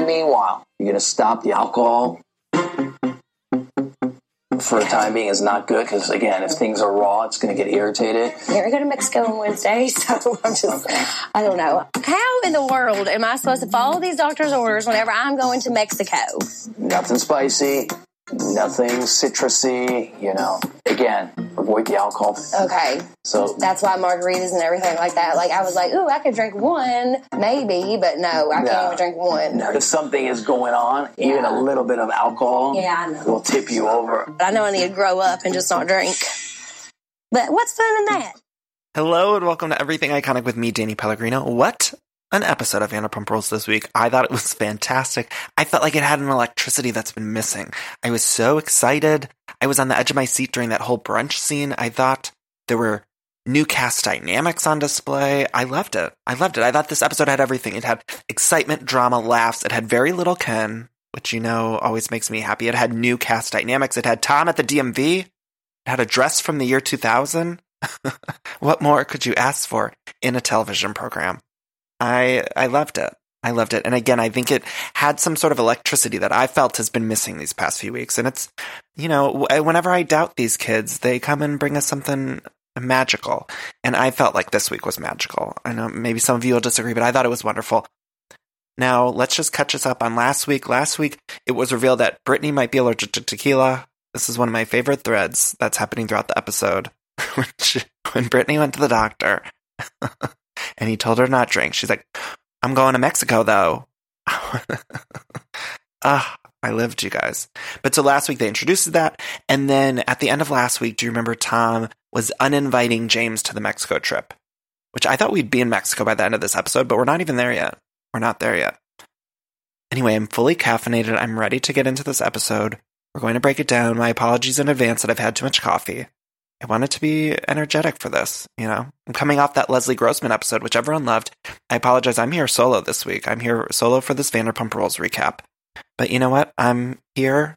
The meanwhile, you're going to stop the alcohol for the time being is not good because again, if things are raw, it's going to get irritated. Yeah, We're going to go to Mexico on Wednesday, so I'm just, I don't know. How in the world am I supposed to follow these doctor's orders whenever I'm going to Mexico? Nothing spicy, nothing citrusy. You know, again, avoid the alcohol. Okay. So That's why margaritas and everything like that. Like, I was like, ooh, I could drink one, maybe, but no, I No. can't even drink one. if something is going on, even a little bit of alcohol Yeah, I know. will tip you over. I know I need to grow up and just not drink. But what's fun in that? Hello and welcome to Everything Iconic with me, Danny Pellegrino. What an episode of Vanderpump Rules this week. I thought it was fantastic. I felt like it had an electricity that's been missing. I was so excited. I was on the edge of my seat during that whole brunch scene. I thought there were new cast dynamics on display. I loved it. I loved it. I thought this episode had everything. It had excitement, drama, laughs. It had very little Ken, which you know always makes me happy. It had new cast dynamics. It had Tom at the DMV. It had a dress from the year 2000. what more could you ask for in a television program? I I loved it. I loved it. And again, I think it had some sort of electricity that I felt has been missing these past few weeks. And it's, you know, whenever I doubt these kids, they come and bring us something magical. And I felt like this week was magical. I know maybe some of you will disagree, but I thought it was wonderful. Now, let's just catch us up on last week. Last week, it was revealed that Brittany might be allergic to tequila. This is one of my favorite threads that's happening throughout the episode. when, when Brittany went to the doctor and he told her not drink, she's like, I'm going to Mexico though. Ah, I lived, you guys. But so last week they introduced that. And then at the end of last week, do you remember Tom was uninviting James to the Mexico trip? Which I thought we'd be in Mexico by the end of this episode, but we're not even there yet. We're not there yet. Anyway, I'm fully caffeinated. I'm ready to get into this episode. We're going to break it down. My apologies in advance that I've had too much coffee. I wanted to be energetic for this, you know. I'm coming off that Leslie Grossman episode, which everyone loved. I apologize. I'm here solo this week. I'm here solo for this Vanderpump Rules recap. But you know what? I'm here.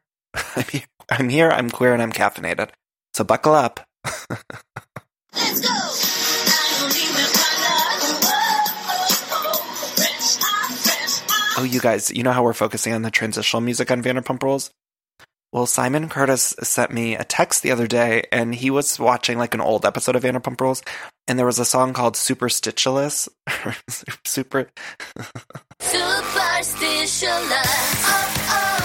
I'm here. I'm here. I'm queer and I'm caffeinated. So buckle up. Oh, you guys, you know how we're focusing on the transitional music on Vanderpump Rules? Well, Simon Curtis sent me a text the other day, and he was watching like an old episode of Vanderpump Rules, and there was a song called Superstitious. Super. Superstitious. Oh, oh.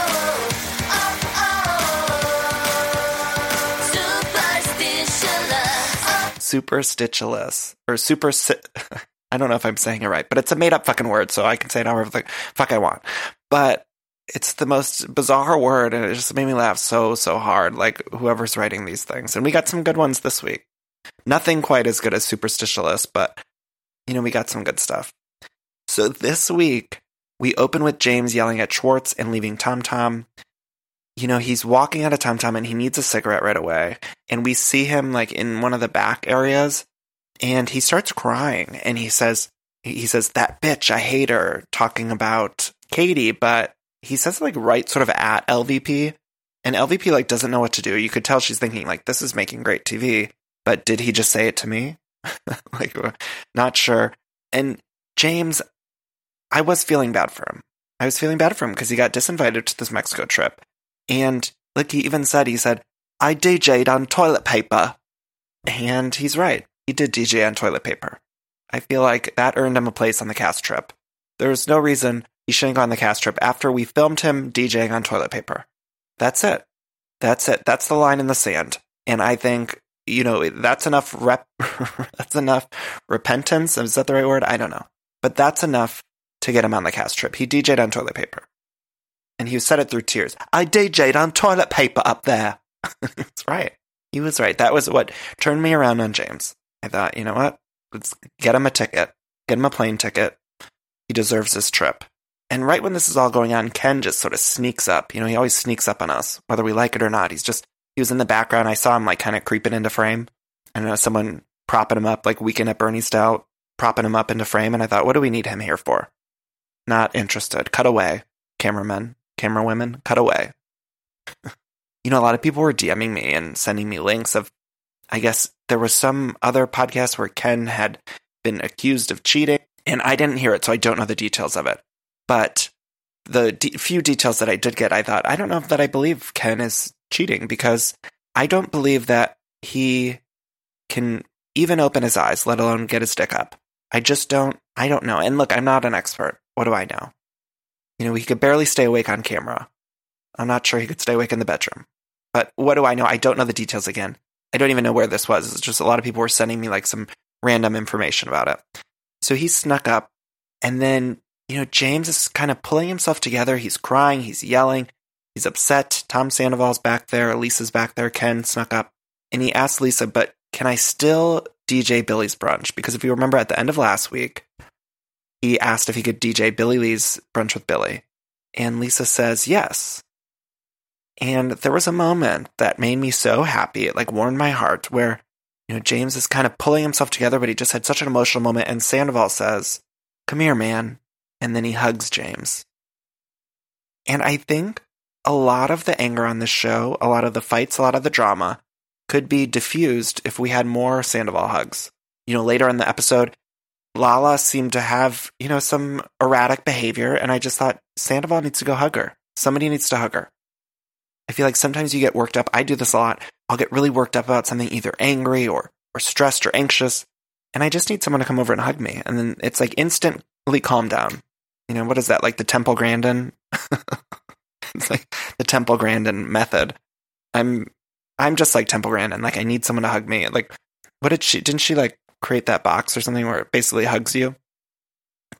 Superstitious. Or super. I don't know if I'm saying it right, but it's a made up fucking word, so I can say it however the fuck I want. But it's the most bizarre word, and it just made me laugh so, so hard. Like whoever's writing these things. And we got some good ones this week. Nothing quite as good as Superstitious, but you know, we got some good stuff. So this week, we open with James yelling at Schwartz and leaving Tom Tom. You know, he's walking out of Tom Tom and he needs a cigarette right away. And we see him like in one of the back areas and he starts crying and he says, he says, that bitch, I hate her, talking about Katie, but he says like right sort of at LVP. And LVP like doesn't know what to do. You could tell she's thinking like, this is making great TV, but did he just say it to me? like, uh, not sure. And James, I was feeling bad for him. I was feeling bad for him because he got disinvited to this Mexico trip. And like he even said, he said, I DJ'd on toilet paper. And he's right. He did DJ on toilet paper. I feel like that earned him a place on the cast trip. There's no reason he shouldn't go on the cast trip after we filmed him DJing on toilet paper. That's it. That's it. That's the line in the sand. And I think, you know, that's enough rep, that's enough repentance. Is that the right word? I don't know. But that's enough to get him on the cast trip. He DJ'd on toilet paper. And he said it through tears. I DJ'd on toilet paper up there. That's right. He was right. That was what turned me around on James. I thought, you know what? Let's get him a ticket, get him a plane ticket. He deserves this trip. And right when this is all going on, Ken just sort of sneaks up. You know, he always sneaks up on us, whether we like it or not. He's just, he was in the background. I saw him like kind of creeping into frame. I don't know someone propping him up, like Weekend at Bernie style, propping him up into frame. And I thought, what do we need him here for? Not interested. Cut away. Cameramen, camera women, cut away. you know, a lot of people were DMing me and sending me links of, I guess there was some other podcast where Ken had been accused of cheating, and I didn't hear it, so I don't know the details of it. But the de- few details that I did get, I thought, I don't know that I believe Ken is cheating because I don't believe that he can even open his eyes, let alone get his dick up. I just don't, I don't know. And look, I'm not an expert. What do I know? You know, he could barely stay awake on camera. I'm not sure he could stay awake in the bedroom. But what do I know? I don't know the details again. I don't even know where this was. It's just a lot of people were sending me like some random information about it. So he snuck up, and then, you know, James is kind of pulling himself together. He's crying, he's yelling, he's upset. Tom Sandoval's back there, Lisa's back there, Ken snuck up, and he asked Lisa, but can I still DJ Billie's brunch? Because if you remember at the end of last week, he asked if he could DJ Billie Lee's brunch with Billie. And Lisa says yes. And there was a moment that made me so happy. It like warmed my heart where, you know, James is kind of pulling himself together, but he just had such an emotional moment. And Sandoval says, Come here, man. And then he hugs James. And I think a lot of the anger on this show, a lot of the fights, a lot of the drama could be diffused if we had more Sandoval hugs. You know, later in the episode, Lala seemed to have, you know, some erratic behavior, and I just thought Sandoval needs to go hug her. Somebody needs to hug her. I feel like sometimes you get worked up. I do this a lot. I'll get really worked up about something, either angry or, or stressed or anxious, and I just need someone to come over and hug me. And then it's like instantly calm down. You know, what is that? Like the Temple Grandin? it's like the Temple Grandin method. I'm I'm just like Temple Grandin. Like I need someone to hug me. Like what did she didn't she like create that box or something where it basically hugs you?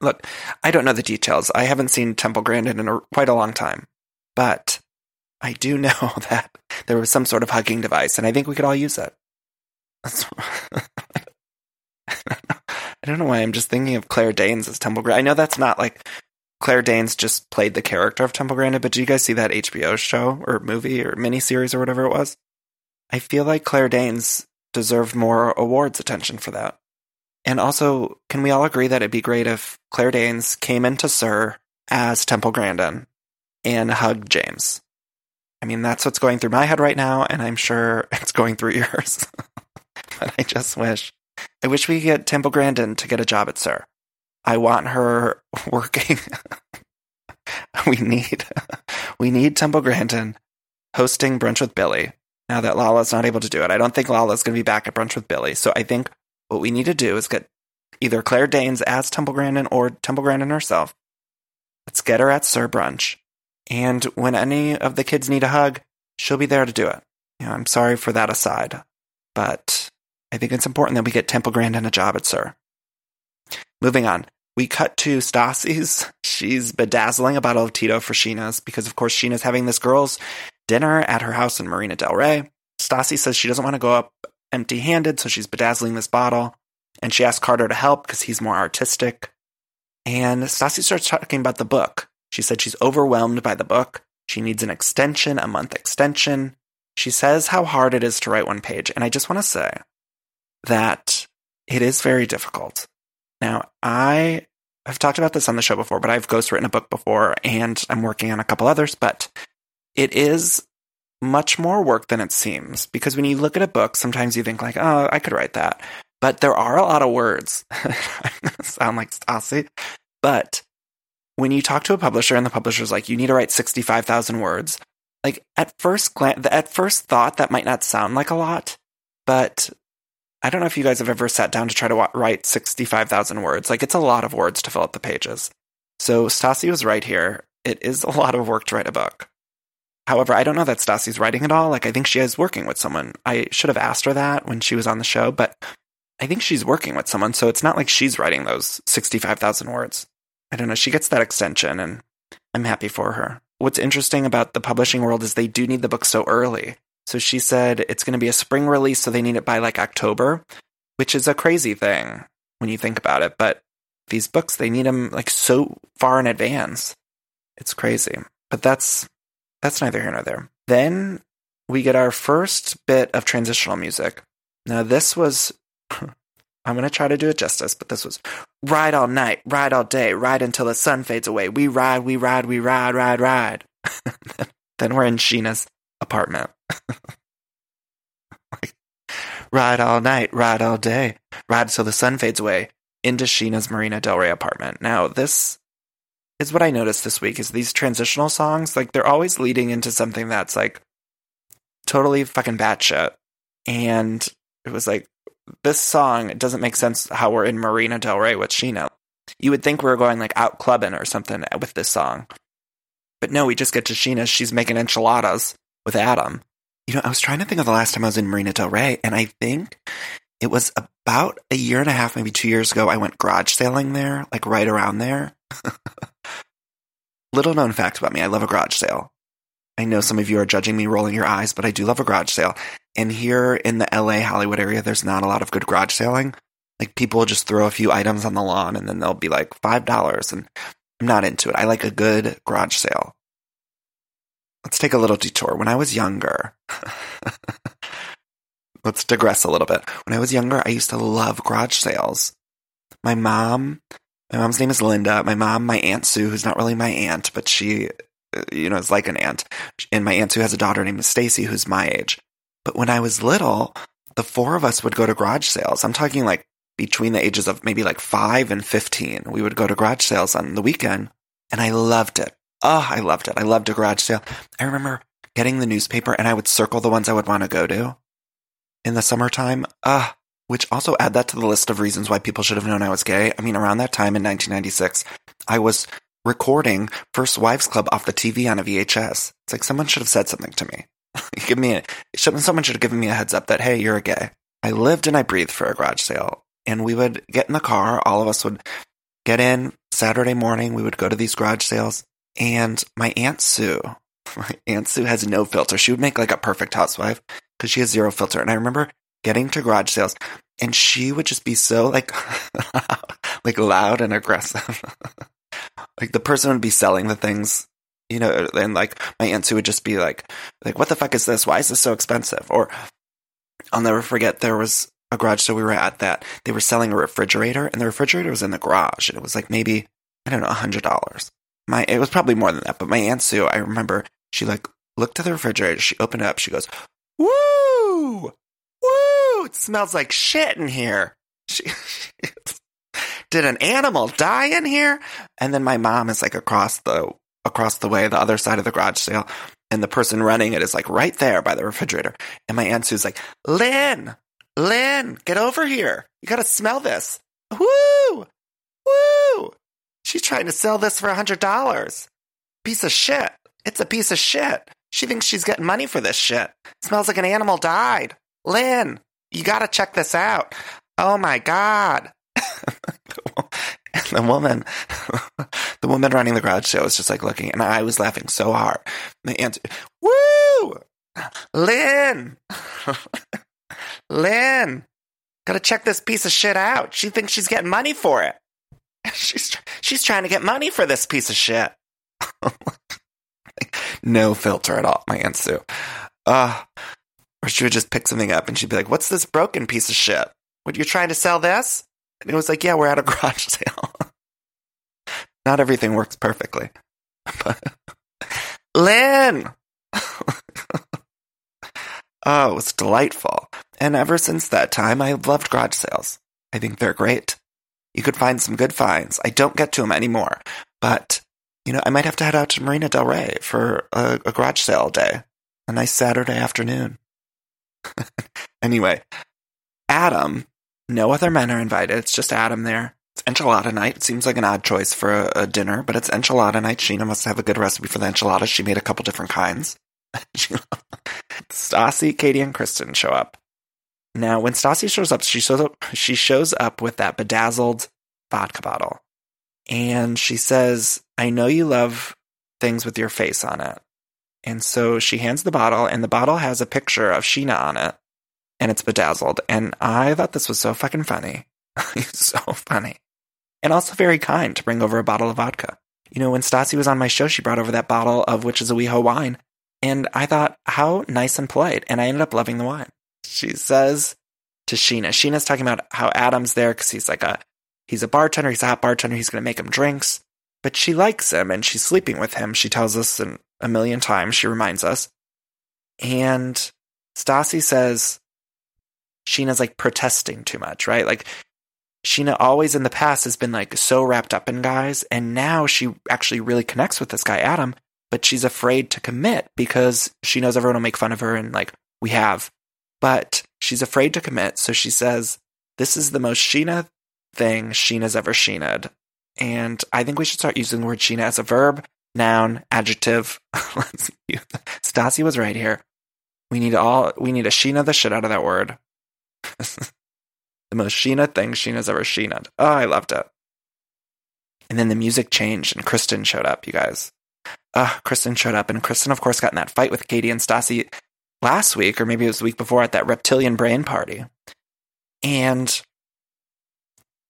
Look, I don't know the details. I haven't seen Temple Grandin in a, quite a long time. But I do know that there was some sort of hugging device, and I think we could all use it. I don't know why I'm just thinking of Claire Danes as Temple Grandin. I know that's not like Claire Danes just played the character of Temple Grandin, but do you guys see that HBO show or movie or miniseries or whatever it was? I feel like Claire Danes deserved more awards attention for that. And also, can we all agree that it'd be great if Claire Danes came into SUR as Temple Grandin and hugged James? I mean, that's what's going through my head right now, and I'm sure it's going through yours. but I just wish, I wish we could get Temple Grandin to get a job at SUR. I want her working. we need, we need Temple Grandin hosting Brunch with Billie now that Lala's not able to do it. I don't think Lala's going to be back at Brunch with Billie. So I think what we need to do is get either Claire Danes as Temple Grandin or Temple Grandin herself. Let's get her at SUR Brunch. And when any of the kids need a hug, she'll be there to do it. You know, I'm sorry for that aside, but I think it's important that we get Temple Grandin a job at SUR. Moving on. We cut to Stassi's. She's bedazzling a bottle of Tito for Scheana's because, of course, Scheana's having this girls' dinner at her house in Marina Del Rey. Stassi says she doesn't want to go up empty handed, so she's bedazzling this bottle. And she asks Carter to help because he's more artistic. And Stassi starts talking about the book. She said she's overwhelmed by the book. She needs an extension, a month extension. She says how hard it is to write one page. And I just want to say that it is very difficult. Now, I have talked about this on the show before, but I've ghostwritten a book before and I'm working on a couple others, but it is much more work than it seems because when you look at a book, sometimes you think like, oh, I could write that. But there are a lot of words. sound like Stassi. But when you talk to a publisher and the publisher's like, you need to write 65,000 words, like at first glance, at first thought, that might not sound like a lot, but I don't know if you guys have ever sat down to try to write 65,000 words. Like it's a lot of words to fill up the pages. So Stassi was right here. It is a lot of work to write a book. However, I don't know that Stassi's writing it all. Like I think she is working with someone. I should have asked her that when she was on the show, but I think she's working with someone. So it's not like she's writing those 65,000 words. I don't know. She gets that extension and I'm happy for her. What's interesting about the publishing world is they do need the book so early. So she said it's going to be a spring release, so they need it by like October. which is a crazy thing when you think about it. But these books, they need them like so far in advance. It's crazy. But that's that's neither here nor there. Then we get our first bit of transitional music. Now this was I'm going to try to do it justice, but this was ride all night, ride all day, ride until the sun fades away. We ride, we ride, we ride, ride, ride. then we're in Scheana's apartment. Like, ride all night, ride all day, ride till the sun fades away into Scheana's Marina Del Rey apartment. Now, this is what I noticed this week is these transitional songs, like they're always leading into something that's like totally fucking batshit. And it was like, this song, it doesn't make sense how we're in Marina Del Rey with Scheana. You would think we were going like out clubbing or something with this song. But no, we just get to Scheana. She's making enchiladas with Adam. You know, I was trying to think of the last time I was in Marina Del Rey, and I think it was about a year and a half, maybe two years ago. I went garage sailing there, like right around there. Little known fact about me I love a garage sale. I know some of you are judging me, rolling your eyes, but I do love a garage sale. And here in the LA Hollywood area, there's not a lot of good garage sailing. Like people just throw a few items on the lawn and then they'll be like $5. And I'm not into it. I like a good garage sale. Let's take a little detour. When I was younger, let's digress a little bit. When I was younger, I used to love garage sales. My mom, my mom's name is Linda. My mom, my aunt Sue, who's not really my aunt, but she, uh, you know, is like an aunt. And my aunt Sue has a daughter named Stacy, who's my age. But when I was little, the four of us would go to garage sales. I'm talking like between the ages of maybe like five and 15. We would go to garage sales on the weekend and I loved it. Oh, I loved it. I loved a garage sale. I remember getting the newspaper and I would circle the ones I would want to go to in the summertime. Ah, which also add that to the list of reasons why people should have known I was gay. I mean, around that time in 1996, I was recording First Wives Club off the TV on a VHS. It's like someone should have said something to me. Give me a, someone should have given me a heads up that, hey, you're a gay. I lived and I breathed for a garage sale. And we would get in the car. All of us would get in Saturday morning. We would go to these garage sales. And my Aunt Sue, my Aunt Sue has no filter. She would make like a perfect housewife because she has zero filter. And I remember getting to garage sales and she would just be so like, like loud and aggressive. like the person would be selling the things you know, and like my aunt Sue would just be like, like, what the fuck is this? Why is this so expensive? Or I'll never forget there was a garage sale we were at that they were selling a refrigerator and the refrigerator was in the garage and it was like maybe, I don't know, a hundred dollars. My, it was probably more than that, but my aunt Sue, I remember she like looked at the refrigerator, she opened it up, she goes, woo, woo, it smells like shit in here. She, did an animal die in here? And then my mom is like across the across the way, the other side of the garage sale, and the person running it is like right there by the refrigerator. And my aunt Sue's like, Lynn, Lynn, get over here. You gotta smell this. Woo! Woo! She's trying to sell this for a hundred dollars. Piece of shit. It's a piece of shit. She thinks she's getting money for this shit. smells like an animal died. Lynn, you gotta check this out. Oh my god. and the woman, the woman running the garage sale was just like looking, and I was laughing so hard. The aunt, woo, Lynn, Lynn, gotta check this piece of shit out. She thinks she's getting money for it. She's she's trying to get money for this piece of shit. no filter at all, my aunt Sue. Uh, or she would just pick something up and she'd be like, "What's this broken piece of shit? What you trying to sell this?" And it was like, "Yeah, we're at a garage sale." Not everything works perfectly. But Lynn! oh, it was delightful. And ever since that time, I've loved garage sales. I think they're great. You could find some good finds. I don't get to them anymore, but you know, I might have to head out to Marina Del Rey for a, a garage sale day, a nice Saturday afternoon. anyway, Adam, no other men are invited. It's just Adam there. It's enchilada night. It seems like an odd choice for a, a dinner, but it's enchilada night. Scheana must have a good recipe for the enchiladas. She made a couple different kinds. Stassi, Katie, and Kristen show up. Now, when Stassi shows up, she shows up. She shows up with that bedazzled vodka bottle, and she says, "I know you love things with your face on it." And so she hands the bottle, and the bottle has a picture of Scheana on it. and it's bedazzled. And I thought this was so fucking funny. so funny. And also very kind to bring over a bottle of vodka. You know, when Stassi was on my show, she brought over that bottle of which is a WeHo wine. And I thought, how nice and polite. And I ended up loving the wine. She says to Scheana, Scheana's talking about how Adam's there because he's like a, he's a bartender. He's a hot bartender. He's going to make him drinks. But she likes him and she's sleeping with him. She tells us a million times. She reminds us. And Stassi says Scheana's like protesting too much, right? Like Scheana always in the past has been like so wrapped up in guys, and now she actually really connects with this guy, Adam, but she's afraid to commit because she knows everyone will make fun of her and like we have. But she's afraid to commit, so she says, This is the most Scheana thing Scheana's ever Scheana'd. And I think we should start using the word Scheana as a verb, noun, adjective. Stassi was right here. We need all we need to Scheana the shit out of that word. the most Scheana thing Scheana's ever Scheana'd. Oh, I loved it. And then the music changed and Kristen showed up, you guys. Ah, Kristen showed up, and Kristen, of course, got in that fight with Katie and Stassi last week, or maybe it was the week before at that reptilian brain party. And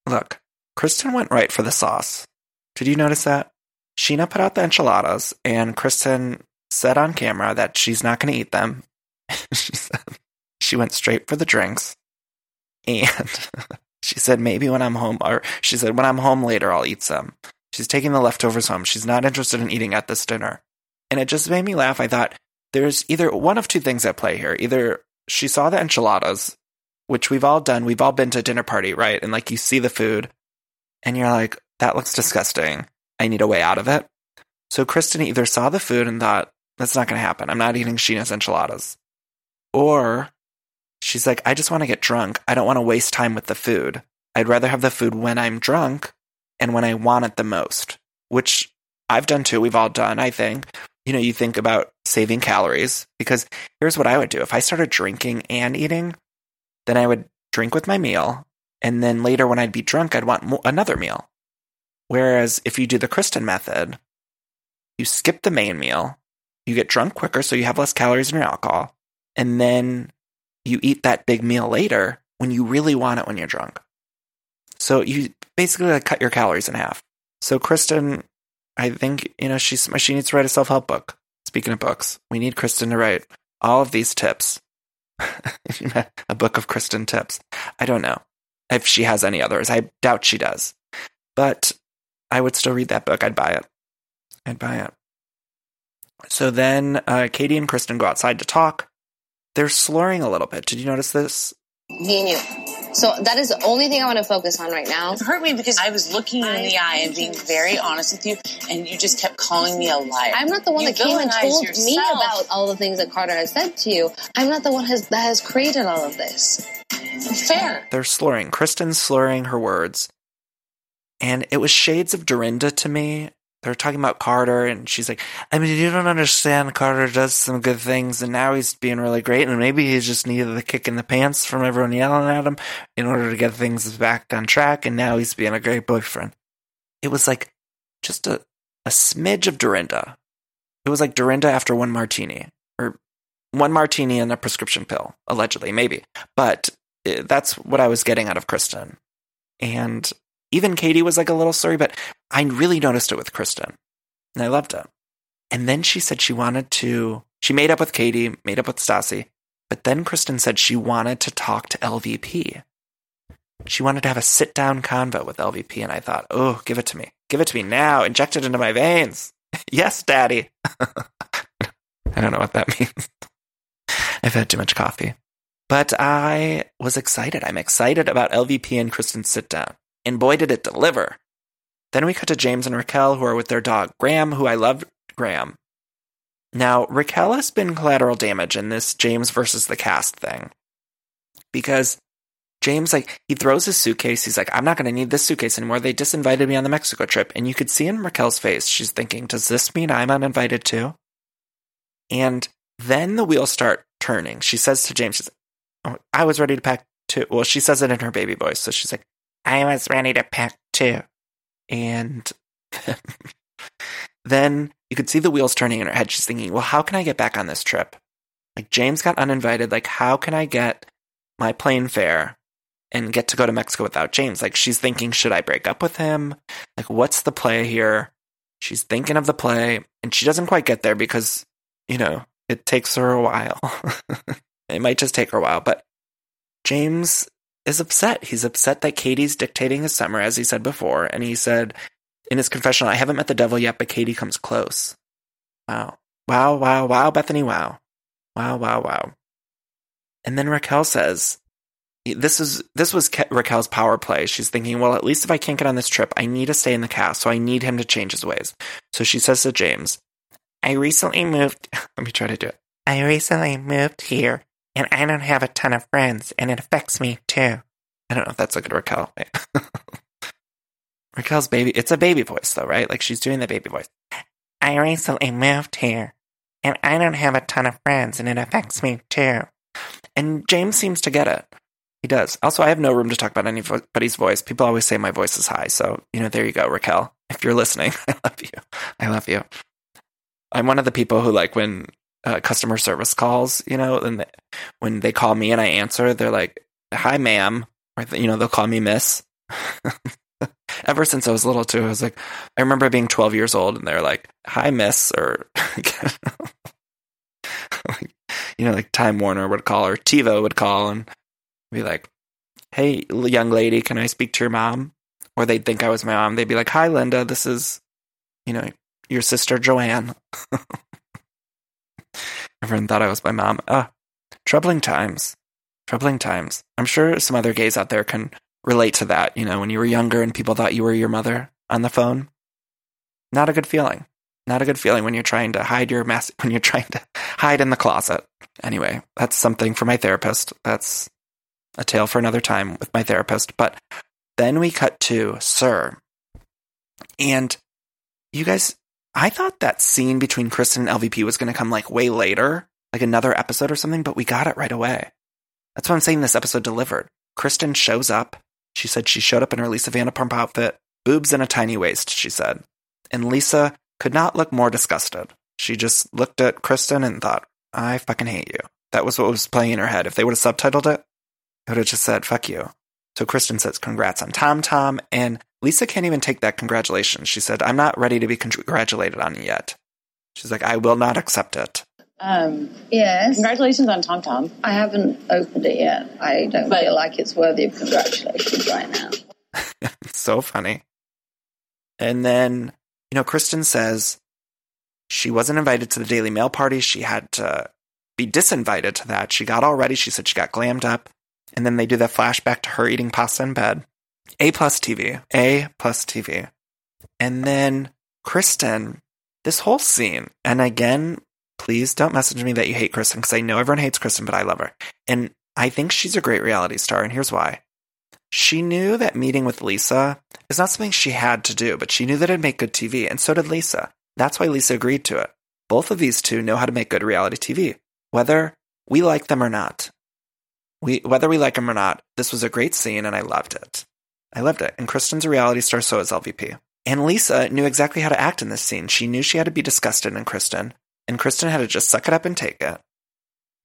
look, Kristen went right for the sauce. Did you notice that? Scheana put out the enchiladas, and Kristen said on camera that she's not going to eat them. she said she went straight for the drinks. And she said, maybe when I'm home, or she said, when I'm home later, I'll eat some. She's taking the leftovers home. She's not interested in eating at this dinner. And it just made me laugh. I thought there's either one of two things at play here. Either she saw the enchiladas, which we've all done. We've all been to a dinner party, right? And like you see the food and you're like, that looks disgusting. I need a way out of it. So Kristen either saw the food and thought, that's not going to happen. I'm not eating Scheana's enchiladas. Or she's like, I just want to get drunk. I don't want to waste time with the food. I'd rather have the food when I'm drunk and when I want it the most, which I've done too. We've all done, I think. You know, you think about saving calories because here's what I would do. If I started drinking and eating, then I would drink with my meal. And then later when I'd be drunk, I'd want mo- another meal. Whereas if you do the Kristen method, you skip the main meal, you get drunk quicker, so you have less calories in your alcohol, and then you eat that big meal later when you really want it when you're drunk. So you basically like cut your calories in half. So Kristen, I think you know she's she needs to write a self help book. Speaking of books, we need Kristen to write all of these tips. a book of Kristen tips. I don't know if she has any others. I doubt she does, but I would still read that book. I'd buy it. I'd buy it. So then uh, Katie and Kristen go outside to talk. They're slurring a little bit. Did you notice this? You. So that is the only thing I want to focus on right now. It hurt me because I was looking you in the eye and being very honest with you, and you just kept calling me a liar. I'm not the one You that came and villainize told me about all the things that Carter has said to you. I'm not the one has, that has created all of this. fair. They're slurring. Kristen's slurring her words. And it was shades of Dorinda to me. They're talking about Carter, and she's like, I mean, you don't understand. Carter does some good things, and now he's being really great, and maybe he just needed the kick in the pants from everyone yelling at him in order to get things back on track, and now he's being a great boyfriend. It was like just a, a smidge of Dorinda. It was like Dorinda after one martini, or one martini and a prescription pill, allegedly, maybe. But uh, that's what I was getting out of Kristen. And even Katie was like a little sorry, but I really noticed it with Kristen. And I loved it. And then she said she wanted to, she made up with Katie, made up with Stassi, but then Kristen said she wanted to talk to LVP. She wanted to have a sit down convo with LVP. And I thought, oh, give it to me. Give it to me now. Inject it into my veins. yes, daddy. I don't know what that means. I've had too much coffee. But I was excited. I'm excited about LVP and Kristen's sit down. And boy, did it deliver. Then we cut to James and Raquel, who are with their dog Graham, who I love Graham. Now, Raquel has been collateral damage in this James versus the cast thing. Because James, like, he throws his suitcase. He's like, I'm not going to need this suitcase anymore. They disinvited me on the Mexico trip. And you could see in Raquel's face, she's thinking, does this mean I'm uninvited too? And then the wheels start turning. She says to James, she's oh, I was ready to pack too. Well, she says it in her baby voice. So she's like, I was ready to pack too. And then you could see the wheels turning in her head. She's thinking, well, how can I get back on this trip? Like, James got uninvited. Like, how can I get my plane fare and get to go to Mexico without James. Like she's thinking, should I break up with him? Like what's the play here? She's thinking of the play and she doesn't quite get there because, you know, it takes her a while. it might just take her a while, but James is upset. He's upset that Katie's dictating his summer, as he said before. And he said in his confessional, I haven't met the devil yet, but Katie comes close. Wow. Wow, wow, wow, Bethany, wow. Wow, wow, wow. And then Raquel says, this is this was Ke- Raquel's power play. She's thinking, well, at least if I can't get on this trip, I need to stay in the cast, so I need him to change his ways. So she says to James, I recently moved. Let me try to do it. I recently moved here, and I don't have a ton of friends, and it affects me too. I don't know if that's a good Raquel. Raquel's baby. It's a baby voice, though, right? Like she's doing the baby voice. I recently moved here, and I don't have a ton of friends, and it affects me too. And James seems to get it. He does. Also, I have no room to talk about anybody's voice. People always say my voice is high. So, you know, there you go, Raquel. If you're listening, I love you. I love you. I'm one of the people who, like, when uh, customer service calls, you know, and when they call me and I answer, they're like, hi, ma'am. Or, you know, they'll call me miss. Ever since I was little, too, I was like, I remember being 12 years old and they're like, hi, miss, or, you know, like Time Warner would call or TiVo would call and be like, hey, young lady, can I speak to your mom? Or they'd think I was my mom. They'd be like, hi, Linda, this is, you know, your sister Joanne. Everyone thought I was my mom. Ah, troubling times. Troubling times. I'm sure some other gays out there can relate to that. You know, when you were younger and people thought you were your mother on the phone. Not a good feeling. Not a good feeling when you're trying to hide your mess, when you're trying to hide in the closet. Anyway, that's something for my therapist. That's a tale for another time with my therapist. But then we cut to SUR. And you guys, I thought that scene between Kristen and LVP was going to come like way later, like another episode or something, but we got it right away. That's what I'm saying this episode delivered. Kristen shows up. She said she showed up in her Lisa Vanderpump outfit, boobs and a tiny waist, she said. And Lisa could not look more disgusted. She just looked at Kristen and thought, I fucking hate you. That was what was playing in her head. If they would have subtitled it, it would have just said, fuck you. So Kristen says, congrats on Tom Tom. And Lisa can't even take that congratulations. She said, I'm not ready to be congratulated on it yet. She's like, I will not accept it. Um, yes. Congratulations on Tom Tom. I haven't opened it yet. I don't But- feel like it's worthy of congratulations right now. So funny. And then, you know, Kristen says she wasn't invited to the Daily Mail party. She had to be disinvited to that. She got all ready. She said she got glammed up. And then they do that flashback to her eating pasta in bed. A plus TV. A plus TV. And then Kristen, this whole scene, and again, please don't message me that you hate Kristen because I know everyone hates Kristen, but I love her. And I think she's a great reality star, and here's why. She knew that meeting with Lisa is not something she had to do, but she knew that it'd make good TV, and so did Lisa. That's why Lisa agreed to it. Both of these two know how to make good reality TV, whether we like them or not. We, whether we like them or not, this was a great scene, and I loved it. I loved it. And Kristen's a reality star, so is LVP. And Lisa knew exactly how to act in this scene. She knew she had to be disgusted in Kristen, and Kristen had to just suck it up and take it.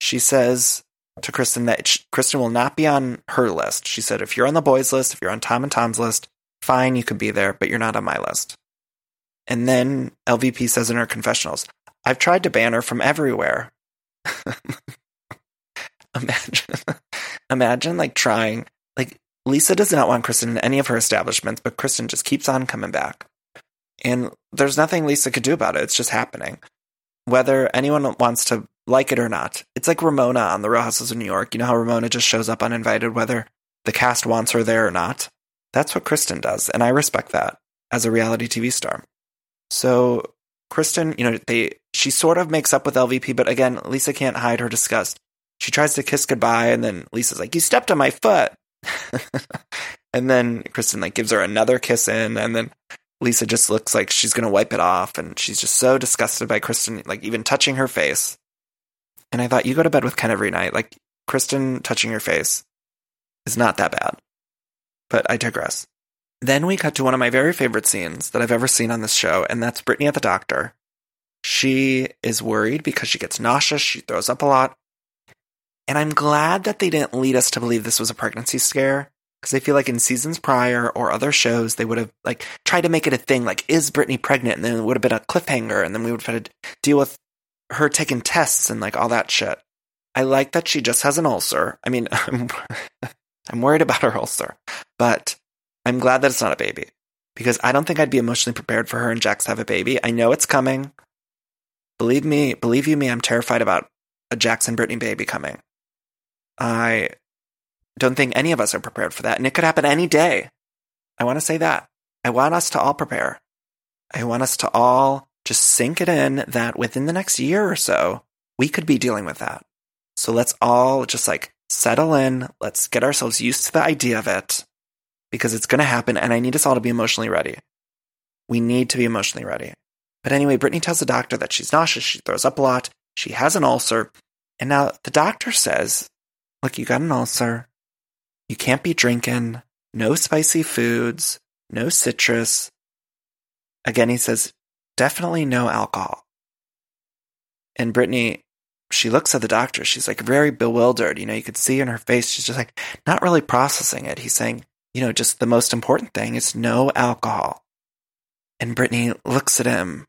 She says to Kristen that Kristen will not be on her list. She said, if you're on the boys' list, if you're on Tom and Tom's list, fine, you could be there, but you're not on my list. And then LVP says in her confessionals, I've tried to ban her from everywhere. imagine, imagine like trying, like Lisa does not want Kristen in any of her establishments, but Kristen just keeps on coming back. And there's nothing Lisa could do about it. It's just happening. Whether anyone wants to like it or not. It's like Ramona on the Real Housewives of New York. You know how Ramona just shows up uninvited, whether the cast wants her there or not? That's what Kristen does. And I respect that as a reality TV star. So Kristen, you know, they she sort of makes up with LVP, but again, Lisa can't hide her disgust. She tries to kiss goodbye, and then Lisa's like, You stepped on my foot. and then Kristen like gives her another kiss in, and then Lisa just looks like she's gonna wipe it off, and she's just so disgusted by Kristen, like even touching her face. And I thought, you go to bed with Ken every night. Like Kristen touching your face is not that bad. But I digress. Then we cut to one of my very favorite scenes that I've ever seen on this show, and that's Brittany at the doctor. She is worried because she gets nauseous, she throws up a lot. And I'm glad that they didn't lead us to believe this was a pregnancy scare. Because I feel like in seasons prior or other shows, they would have like tried to make it a thing, like, is Brittany pregnant? And then it would have been a cliffhanger, and then we would have had to deal with her taking tests and like all that shit. I like that she just has an ulcer. I mean, I'm, I'm worried about her ulcer, but I'm glad that it's not a baby because I don't think I'd be emotionally prepared for her and Jax to have a baby. I know it's coming. Believe me, believe you me, I'm terrified about a Jackson Brittany baby coming. I don't think any of us are prepared for that, and it could happen any day. I want to say that. I want us to all prepare. I want us to all just sink it in that within the next year or so, we could be dealing with that. So let's all just like settle in. Let's get ourselves used to the idea of it because it's going to happen. And I need us all to be emotionally ready. We need to be emotionally ready. But anyway, Brittany tells the doctor that she's nauseous. She throws up a lot. She has an ulcer. And now the doctor says, look, you got an ulcer. You can't be drinking. No spicy foods. No citrus. Again, he says, definitely no alcohol. And Brittany, she looks at the doctor. She's like very bewildered. You know, you could see in her face, she's just like not really processing it. He's saying, you know, just the most important thing is no alcohol. And Brittany looks at him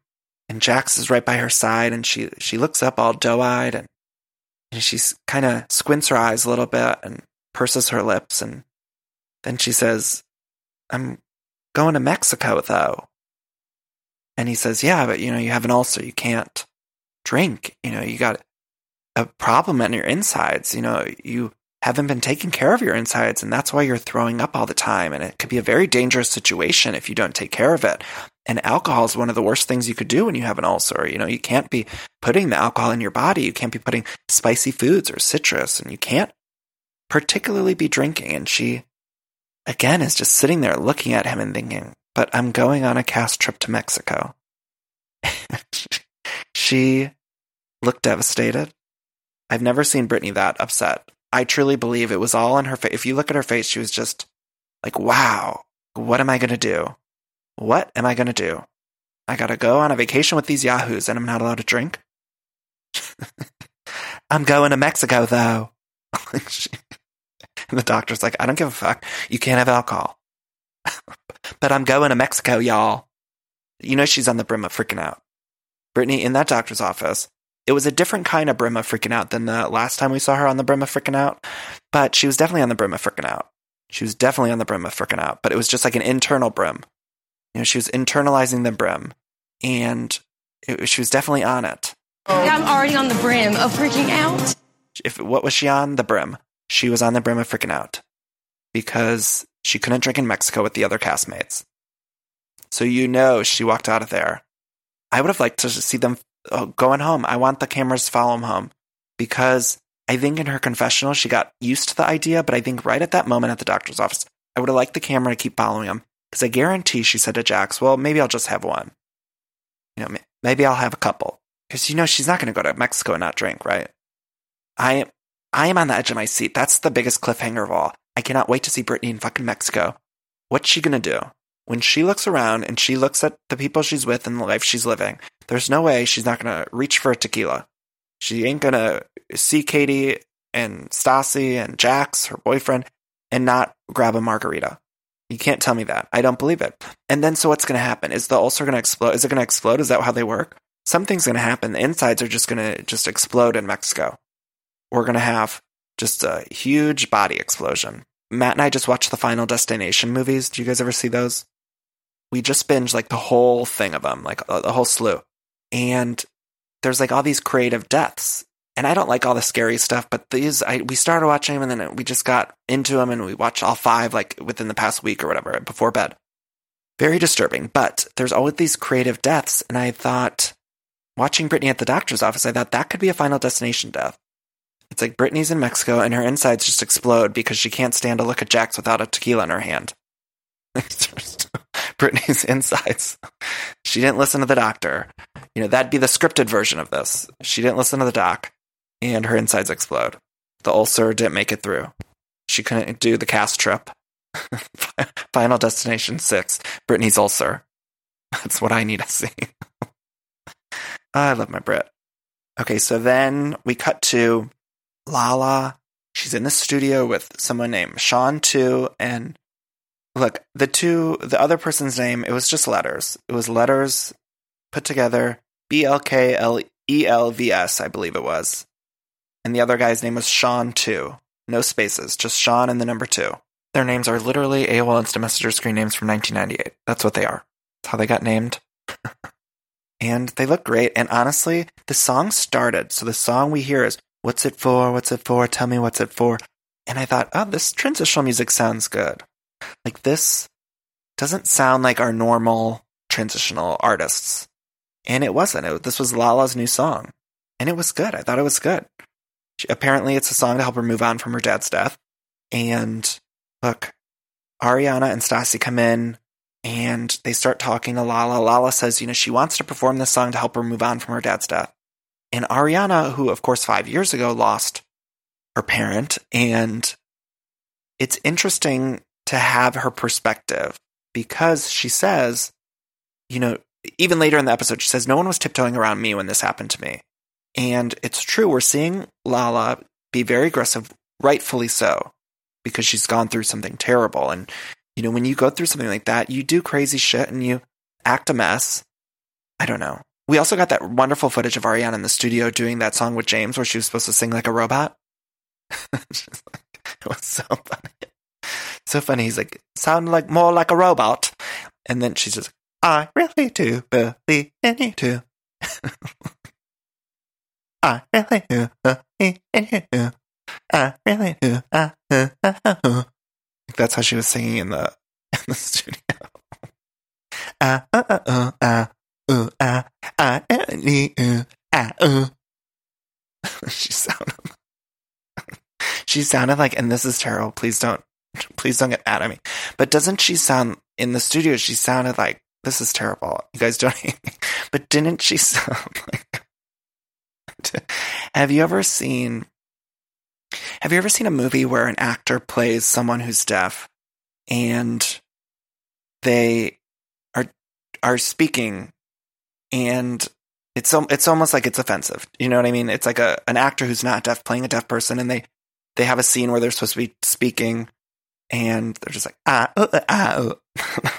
and Jax is right by her side and she, she looks up all doe eyed and, and she's kind of squints her eyes a little bit and purses her lips. And then she says, I'm going to Mexico though. And he says, Yeah, but you know, you have an ulcer. You can't drink. You know, you got a problem in your insides. You know, you haven't been taking care of your insides, and that's why you're throwing up all the time. And it could be a very dangerous situation if you don't take care of it. And alcohol is one of the worst things you could do when you have an ulcer. You know, you can't be putting the alcohol in your body. You can't be putting spicy foods or citrus, and you can't particularly be drinking. And she, again, is just sitting there looking at him and thinking, but I'm going on a cast trip to Mexico. she looked devastated. I've never seen Brittany that upset. I truly believe it was all in her face. If you look at her face, she was just like, wow, what am I going to do? What am I going to do? I got to go on a vacation with these yahoos and I'm not allowed to drink? I'm going to Mexico though. and the doctor's like, I don't give a fuck. You can't have alcohol. but I'm going to Mexico, y'all. You know, she's on the brim of freaking out. Brittany in that doctor's office. It was a different kind of brim of freaking out than the last time we saw her on the brim of freaking out, but she was definitely on the brim of freaking out. She was definitely on the brim of freaking out, but it was just like an internal brim. You know, she was internalizing the brim, and it, she was definitely on it. I'm already on the brim of freaking out. If what was she on the brim? She was on the brim of freaking out because she couldn't drink in Mexico with the other castmates. So you know she walked out of there. I would have liked to see them uh, going home. I want the cameras to follow them home because I think in her confessional she got used to the idea, but I think right at that moment at the doctor's office, I would have liked the camera to keep following him because I guarantee she said to Jax, "Well, maybe I'll just have one. You know, maybe I'll have a couple." Because you know she's not going to go to Mexico and not drink, right? I I am on the edge of my seat. That's the biggest cliffhanger of all. I cannot wait to see Brittany in fucking Mexico. What's she gonna do? When she looks around and she looks at the people she's with and the life she's living, there's no way she's not gonna reach for a tequila. She ain't gonna see Katie and Stassi and Jax, her boyfriend, and not grab a margarita. You can't tell me that. I don't believe it. And then so what's gonna happen? Is the ulcer gonna explode? Is it gonna explode? Is that how they work? Something's gonna happen. The insides are just gonna just explode in Mexico. We're gonna have just a huge body explosion. Matt and I just watched the Final Destination movies. Do you guys ever see those? We just binge like the whole thing of them, like uh, the whole slew. And there's like all these creative deaths. And I don't like all the scary stuff, but these, I, we started watching them and then we just got into them and we watched all five like within the past week or whatever before bed. Very disturbing, but there's always these creative deaths. And I thought, watching Brittany at the doctor's office, I thought that could be a final destination death. It's like Brittany's in Mexico and her insides just explode because she can't stand to look at Jax without a tequila in her hand. Brittany's insides. She didn't listen to the doctor. You know, that'd be the scripted version of this. She didn't listen to the doc and her insides explode. The ulcer didn't make it through. She couldn't do the cast trip. Final Destination 6, Brittany's ulcer. That's what I need to see. I love my Brit. Okay, so then we cut to Lala. She's in the studio with someone named Sean too. And look, the two, the other person's name, it was just letters. It was letters put together. B L K L E L V S, I believe it was. And the other guy's name was Sean too. No spaces, just Sean and the number two. Their names are literally AOL Instant Messenger screen names from 1998. That's what they are. That's how they got named. and they look great. And honestly, the song started. So the song we hear is, What's it for? What's it for? Tell me what's it for. And I thought, oh, this transitional music sounds good. Like this doesn't sound like our normal transitional artists. And it wasn't. It, this was Lala's new song. And it was good. I thought it was good. She, apparently, it's a song to help her move on from her dad's death. And look, Ariana and Stassi come in and they start talking to Lala. Lala says, you know, she wants to perform this song to help her move on from her dad's death. And Ariana, who of course five years ago lost her parent, and it's interesting to have her perspective because she says, you know, even later in the episode, she says, no one was tiptoeing around me when this happened to me. And it's true, we're seeing Lala be very aggressive, rightfully so, because she's gone through something terrible. And, you know, when you go through something like that, you do crazy shit and you act a mess. I don't know. We also got that wonderful footage of Ariana in the studio doing that song with James where she was supposed to sing like a robot. it was so funny. So funny. He's like, sound like more like a robot. And then she's just, I really do believe in you too. Uh. That's how she was singing in the in the studio. She sounded. she sounded like, and this is terrible. Please don't, please don't get mad at me. But doesn't she sound in the studio? She sounded like this is terrible. You guys don't. hate me. But didn't she sound like? Have you ever seen? Have you ever seen a movie where an actor plays someone who's deaf, and they are are speaking and it's it's almost like it's offensive. You know what I mean? It's like a an actor who's not deaf playing a deaf person, and they they have a scene where they're supposed to be speaking, and they're just like ah uh, uh, ah. Uh.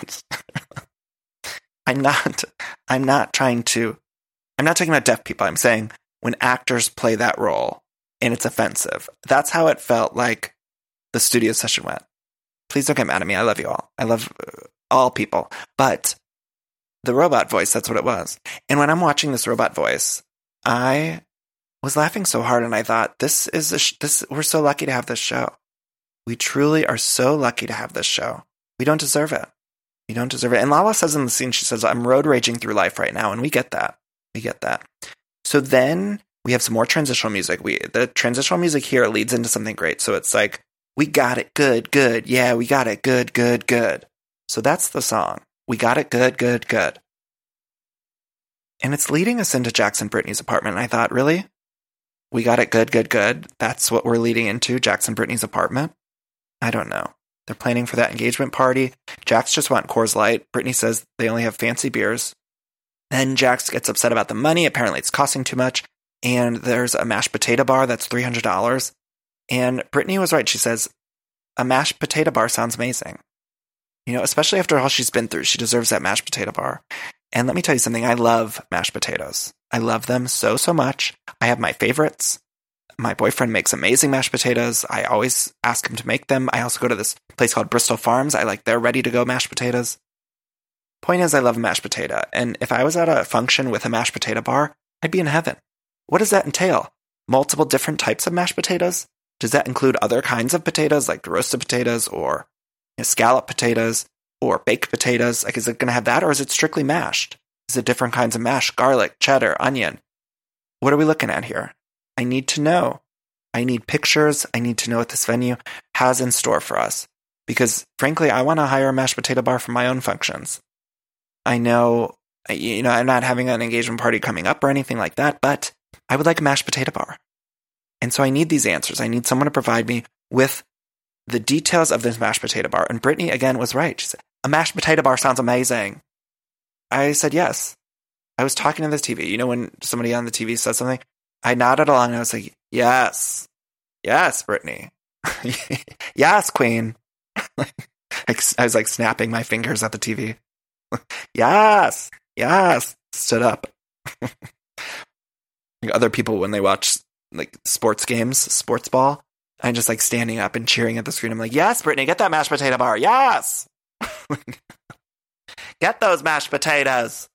I'm not. I'm not trying to. I'm not talking about deaf people. I'm saying when actors play that role and it's offensive. That's how it felt like the studio session went. Please don't get mad at me. I love you all. I love uh, all people, but the robot voice, that's what it was. And when I'm watching this robot voice, I was laughing so hard and I thought, this is a sh- this, we're so lucky to have this show. We truly are so lucky to have this show. We don't deserve it. We don't deserve it. And Lala says in the scene, she says, I'm road raging through life right now. And we get that. We get that. So then we have some more transitional music. We, the transitional music here leads into something great. So it's like, we got it. Good, good. Yeah, we got it. Good, good, good. So that's the song. We got it. Good, good, good. And it's leading us into Jackson Brittany's apartment. And I thought, really? We got it. Good, good, good. That's what we're leading into Jackson Brittany's apartment. I don't know. They're planning for that engagement party. Jax just want Coors Light. Brittany says they only have fancy beers. Then Jax gets upset about the money. Apparently, it's costing too much. And there's a mashed potato bar that's $300. And Brittany was right. She says, a mashed potato bar sounds amazing. You know, especially after all she's been through, she deserves that mashed potato bar. And let me tell you something, I love mashed potatoes. I love them so, so much. I have my favorites. My boyfriend makes amazing mashed potatoes. I always ask him to make them. I also go to this place called Bristol Farms. I like their ready to go mashed potatoes. Point is, I love mashed potato. And if I was at a function with a mashed potato bar, I'd be in heaven. What does that entail? Multiple different types of mashed potatoes? Does that include other kinds of potatoes like roasted potatoes or scallop potatoes or baked potatoes? Like, is it going to have that or is it strictly mashed? Is it different kinds of mash? Garlic, cheddar, onion? What are we looking at here? I need to know. I need pictures. I need to know what this venue has in store for us. Because frankly, I want to hire a mashed potato bar for my own functions. I know, you know, I'm not having an engagement party coming up or anything like that, but I would like a mashed potato bar. And so I need these answers. I need someone to provide me with the details of this mashed potato bar. And Brittany again was right. She said, a mashed potato bar sounds amazing. I said yes. I was talking to the TV. You know, when somebody on the TV says something, I nodded along and I was like, yes. yes, Brittany. yes, Queen. I was like snapping my fingers at the TV. yes, yes. Stood up. like other people when they watch like sports games, sports ball, I'm just like standing up and cheering at the screen. I'm like, yes, Brittany, get that mashed potato bar. Yes. get those mashed potatoes.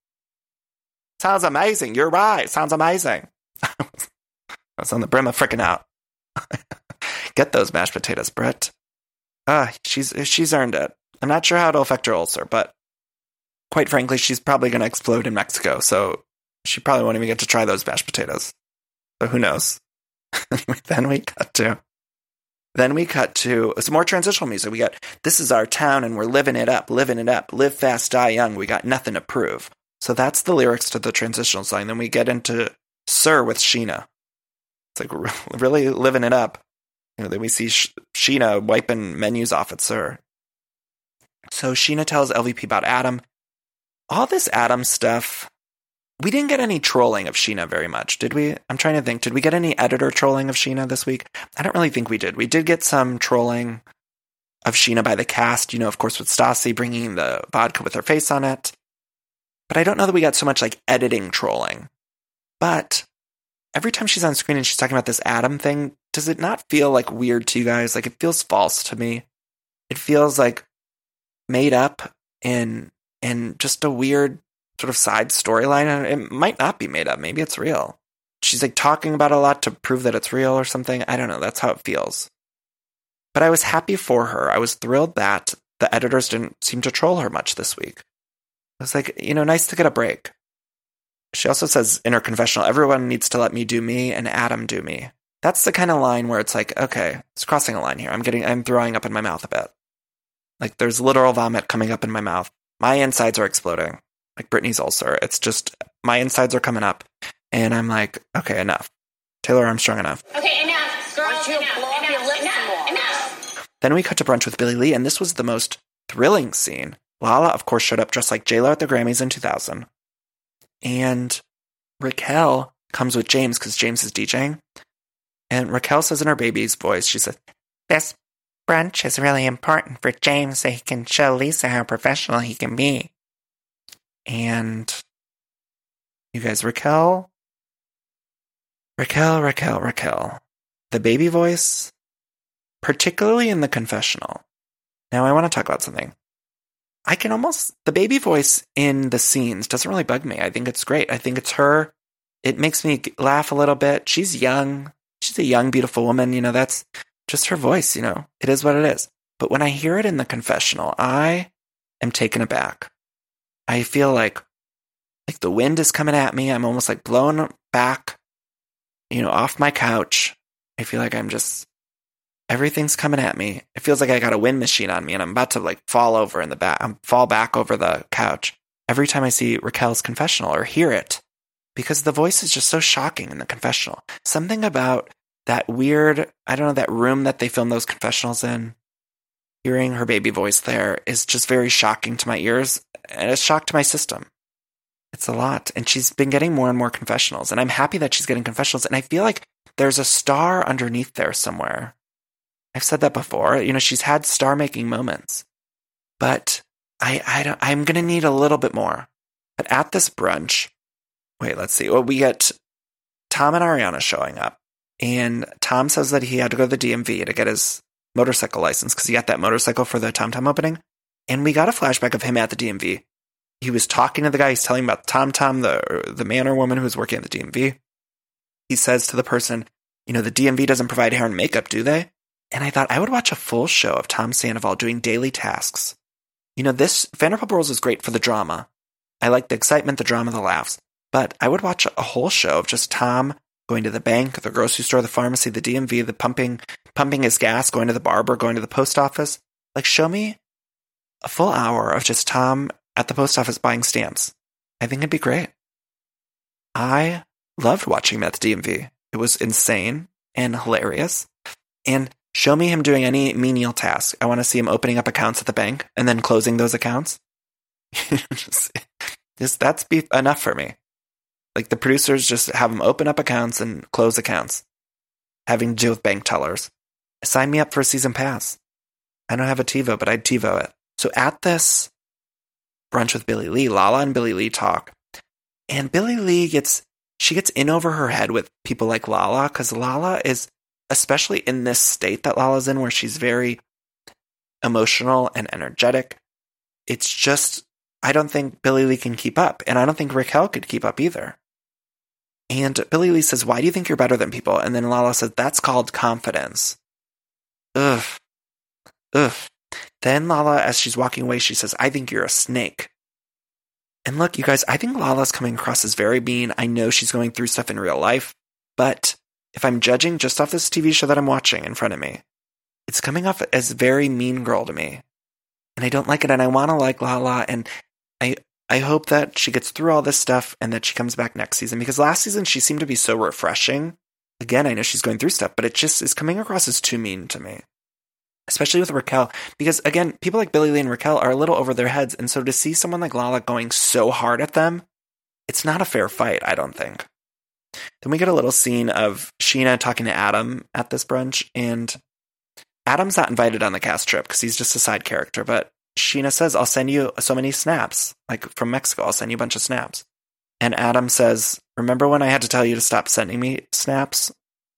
Sounds amazing. You're right. Sounds amazing. I was on the brim of freaking out. get those mashed potatoes, Britt. Ah, she's she's earned it. I'm not sure how it'll affect her ulcer, but quite frankly, she's probably going to explode in Mexico. So she probably won't even get to try those mashed potatoes. But who knows? then we cut to then we cut to some more transitional music. We got This is Our Town and We're Living It Up, Living It Up, Live Fast, Die Young. We got Nothing to Prove. So that's the lyrics to the transitional song. Then we get into SUR with Scheana. It's like really living it up. You know, then we see Scheana wiping menus off at SUR. So Scheana tells LVP about Adam. All this Adam stuff we didn't get any trolling of Scheana very much, did we? I'm trying to think. Did we get any editor trolling of Scheana this week? I don't really think we did. We did get some trolling of Scheana by the cast, you know, of course, with Stassi bringing the vodka with her face on it. But I don't know that we got so much like editing trolling. But every time she's on screen and she's talking about this Adam thing, does it not feel like weird to you guys? Like it feels false to me. It feels like made up and and just a weird sort of side storyline. It might not be made up. Maybe it's real. She's like talking about a lot to prove that it's real or something. I don't know. That's how it feels. But I was happy for her. I was thrilled that the editors didn't seem to troll her much this week. I was like, you know, nice to get a break. She also says in her confessional, everyone needs to let me do me and Adam do me. That's the kind of line where it's like, okay, it's crossing a line here. I'm getting, I'm throwing up in my mouth a bit. Like there's literal vomit coming up in my mouth. My insides are exploding like Brittany's ulcer. It's just my insides are coming up, and I'm like, okay, enough. Taylor Armstrong, enough. Okay, enough, girls. you Enough, blow your enough, enough, more? enough. Then we cut to brunch with Billie Lee, and this was the most thrilling scene. Lala, of course, showed up dressed like J-Lo at the Grammys in 2000. And Raquel comes with James because James is DJing. And Raquel says in her baby's voice, she says, This brunch is really important for James so he can show Lisa how professional he can be. And you guys, Raquel, Raquel, Raquel, Raquel, the baby voice, particularly in the confessional. Now, I want to talk about something. I can almost, the baby voice in the scenes doesn't really bug me. I think it's great. I think it's her. It makes me laugh a little bit. She's young. She's a young, beautiful woman. You know, that's just her voice, you know, it is what it is. But when I hear it in the confessional, I am taken aback. I feel like like the wind is coming at me. I'm almost like blown back, you know, off my couch. I feel like I'm just everything's coming at me. It feels like I got a wind machine on me and I'm about to like fall over in the back. I'm fall back over the couch every time I see Raquel's confessional or hear it because the voice is just so shocking in the confessional. Something about that weird, I don't know, that room that they film those confessionals in hearing her baby voice there is just very shocking to my ears and it's shocked to my system. It's a lot. And she's been getting more and more confessionals. And I'm happy that she's getting confessionals. And I feel like there's a star underneath there somewhere. I've said that before. You know, she's had star making moments. But I, I don't, I'm going to need a little bit more. But at this brunch, wait, let's see. Well, we get Tom and Ariana showing up. And Tom says that he had to go to the DMV to get his motorcycle license because he got that motorcycle for the Tom Tom opening. And we got a flashback of him at the DMV. He was talking to the guy. He's telling about Tom Tom, the the man or woman who was working at the DMV. He says to the person, "You know, the DMV doesn't provide hair and makeup, do they?" And I thought I would watch a full show of Tom Sandoval doing daily tasks. You know, this Vanderpump Rules is great for the drama. I like the excitement, the drama, the laughs. But I would watch a whole show of just Tom going to the bank, the grocery store, the pharmacy, the DMV, the pumping, pumping his gas, going to the barber, going to the post office. Like, show me a full hour of just Tom at the post office buying stamps. I think it'd be great. I loved watching him at the DMV. It was insane and hilarious. And show me him doing any menial task. I want to see him opening up accounts at the bank and then closing those accounts. just, just that's be enough for me. Like the producers just have them open up accounts and close accounts. having to do with bank tellers. Sign me up for a season pass. I don't have a TiVo, but I'd TiVo it. So at this brunch with Billie Lee, Lala and Billie Lee talk. And Billie Lee gets, she gets in over her head with people like Lala because Lala is, especially in this state that Lala's in, where she's very emotional and energetic. It's just, I don't think Billie Lee can keep up. And I don't think Raquel could keep up either. And Billie Lee says, Why do you think you're better than people? And then Lala says, That's called confidence. Ugh. Ugh. Then Lala, as she's walking away, she says, I think you're a snake. And look, you guys, I think Lala's coming across as very mean. I know she's going through stuff in real life, but if I'm judging just off this TV show that I'm watching in front of me, it's coming off as very mean girl to me. And I don't like it, and I want to like Lala, and I I hope that she gets through all this stuff and that she comes back next season because last season she seemed to be so refreshing. Again, I know she's going through stuff, but it just is coming across as too mean to me especially with Raquel, because again, people like Billie Lee and Raquel are a little over their heads. And so to see someone like Lala going so hard at them, it's not a fair fight, I don't think. Then we get a little scene of Scheana talking to Adam at this brunch, and Adam's not invited on the cast trip because he's just a side character. But Scheana says, I'll send you so many snaps, like from Mexico, I'll send you a bunch of snaps. And Adam says, Remember when I had to tell you to stop sending me snaps?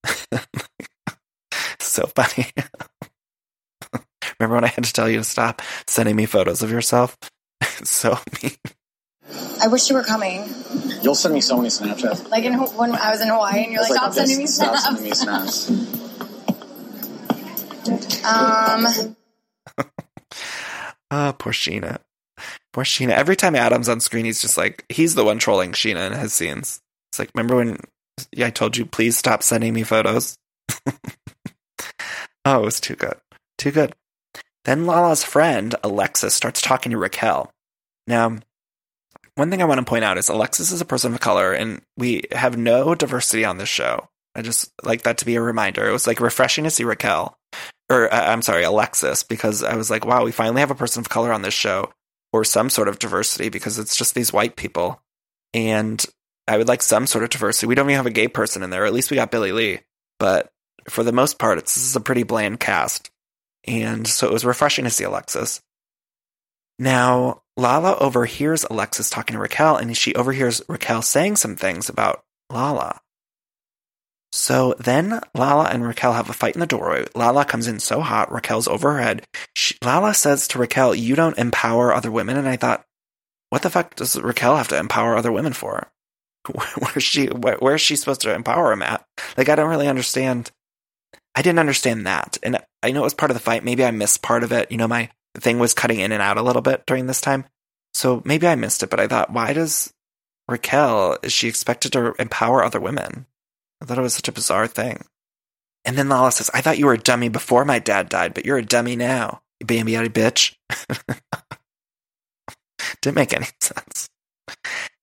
so funny. Remember when I had to tell you to stop sending me photos of yourself? so mean. I wish you were coming. You'll send me so many Snapchats. Like in, when I was in Hawaii, and you're like, It's "Stop sending me this, Stop snaps." sending me snaps. Um, Ah, poor Scheana. Poor Scheana. Every time Adam's on screen, he's just like, he's the one trolling Scheana in his scenes. It's like, remember when I told you, please stop sending me photos? oh, it was too good. Too good. Then Lala's friend, Alexis, starts talking to Raquel. Now, one thing I want to point out is Alexis is a person of color, and we have no diversity on this show. I just like that to be a reminder. It was like refreshing to see Raquel, or uh, I'm sorry, Alexis, because I was like, wow, we finally have a person of color on this show, or some sort of diversity, because it's just these white people. And I would like some sort of diversity. We don't even have a gay person in there. At least we got Billie Lee. But for the most part, it's this is a pretty bland cast. And so it was refreshing to see Alexis. Now, Lala overhears Alexis talking to Raquel, and she overhears Raquel saying some things about Lala. So then Lala and Raquel have a fight in the doorway. Lala comes in so hot, Raquel's over her head. She, Lala says to Raquel, You don't empower other women. And I thought, What the fuck does Raquel have to empower other women for? Where's she, where, where's she supposed to empower him at? Like, I don't really understand. I didn't understand that. And I know it was part of the fight. Maybe I missed part of it. You know, my thing was cutting in and out a little bit during this time. So maybe I missed it, but I thought, why does Raquel, is she expected to empower other women? I thought it was such a bizarre thing. And then Lala says, I thought you were a dummy before my dad died, but you're a dummy now. You bambi bitch. Didn't make any sense.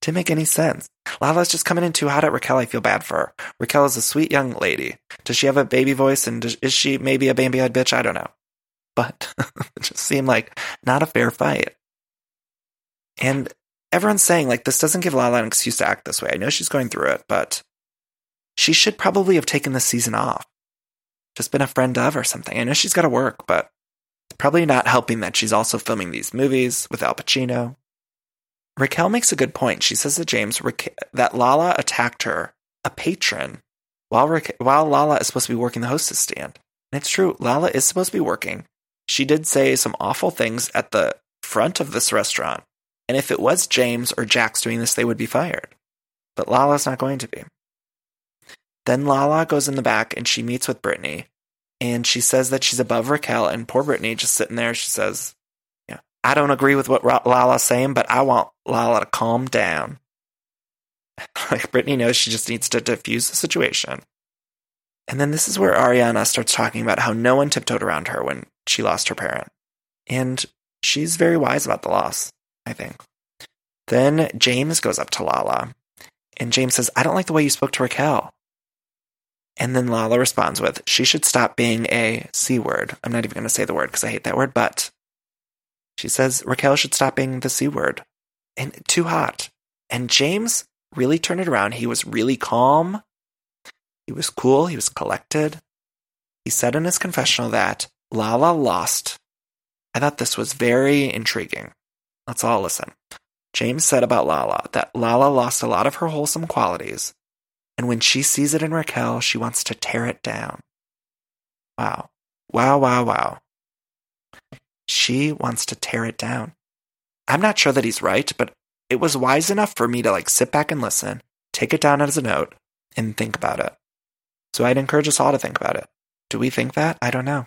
Didn't make any sense. Lala's just coming in too hot at Raquel. I feel bad for her. Raquel is a sweet young lady. Does she have a baby voice and does, is she maybe a bambi eyed bitch? I don't know. But it just seemed like not a fair fight. And everyone's saying, like, this doesn't give Lala an excuse to act this way. I know she's going through it, but she should probably have taken the season off. Just been a friend of or something. I know she's got to work, but it's probably not helping that she's also filming these movies with Al Pacino. Raquel makes a good point. She says to James that Lala attacked her, a patron, while, while Lala is supposed to be working the hostess stand. And it's true, Lala is supposed to be working. She did say some awful things at the front of this restaurant. And if it was James or Jax doing this, they would be fired. But Lala's not going to be. Then Lala goes in the back and she meets with Brittany. And she says that she's above Raquel. And poor Brittany just sitting there, she says, Yeah, I don't agree with what Lala's saying, but I want Lala to calm down. like Brittany knows she just needs to diffuse the situation. And then this is where Ariana starts talking about how no one tiptoed around her when she lost her parent. And she's very wise about the loss, I think. Then James goes up to Lala, and James says, I don't like the way you spoke to Raquel. And then Lala responds with, She should stop being a C word. I'm not even going to say the word because I hate that word, but she says Raquel should stop being the C word. And too hot. And James really turned it around. He was really calm. He was cool, he was collected. He said in his confessional that Lala lost. I thought this was very intriguing. Let's all listen. James said about Lala that Lala lost a lot of her wholesome qualities, and when she sees it in Raquel, she wants to tear it down. Wow. Wow, wow, wow. She wants to tear it down. I'm not sure that he's right, but it was wise enough for me to like sit back and listen, take it down as a note, and think about it. So I'd encourage us all to think about it. Do we think that? I don't know.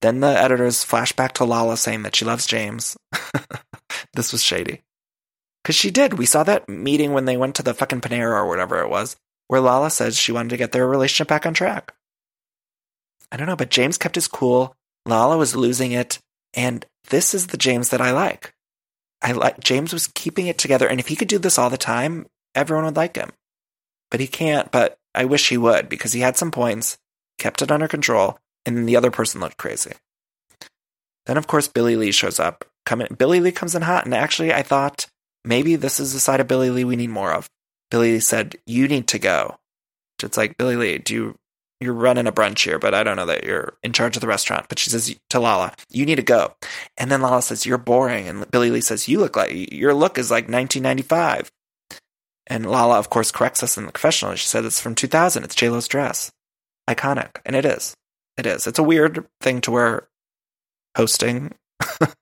Then the editors flash back to Lala saying that she loves James. this was shady. Because she did. We saw that meeting when they went to the fucking Panera or whatever it was, where Lala says she wanted to get their relationship back on track. I don't know, but James kept his cool. Lala was losing it. And this is the James that I like. I like James was keeping it together. And if he could do this all the time, everyone would like him. But he can't, but I wish he would because he had some points, kept it under control, and then the other person looked crazy. Then, of course, Billie Lee shows up. Come in, Billie Lee comes in hot, and actually, I thought maybe this is the side of Billie Lee we need more of. Billie Lee said, "You need to go." It's like Billie Lee, do you? You're running a brunch here, but I don't know that you're in charge of the restaurant. But she says to Lala, "You need to go," and then Lala says, "You're boring," and Billie Lee says, "You look like your look is like 1995." And Lala, of course, corrects us in the confessional. She said it's from 2000. It's J Lo's dress, iconic, and it is. It is. It's a weird thing to wear hosting. now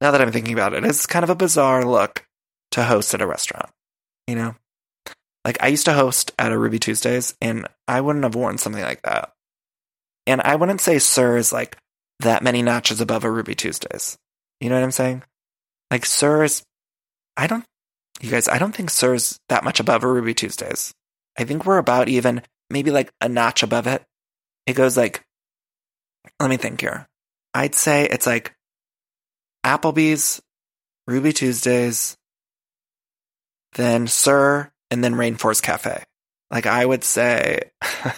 that I'm thinking about it, it's kind of a bizarre look to host at a restaurant. You know? Like I used to host at a Ruby Tuesdays and I wouldn't have worn something like that. And I wouldn't say SUR is like that many notches above a Ruby Tuesdays. You know what I'm saying? Like SUR is I don't you guys, I don't think SUR is that much above a Ruby Tuesdays. I think we're about even maybe like a notch above it. It goes like, let me think here. I'd say it's like Applebee's, Ruby Tuesdays, then SUR, and then Rainforest Cafe. Like I would say, I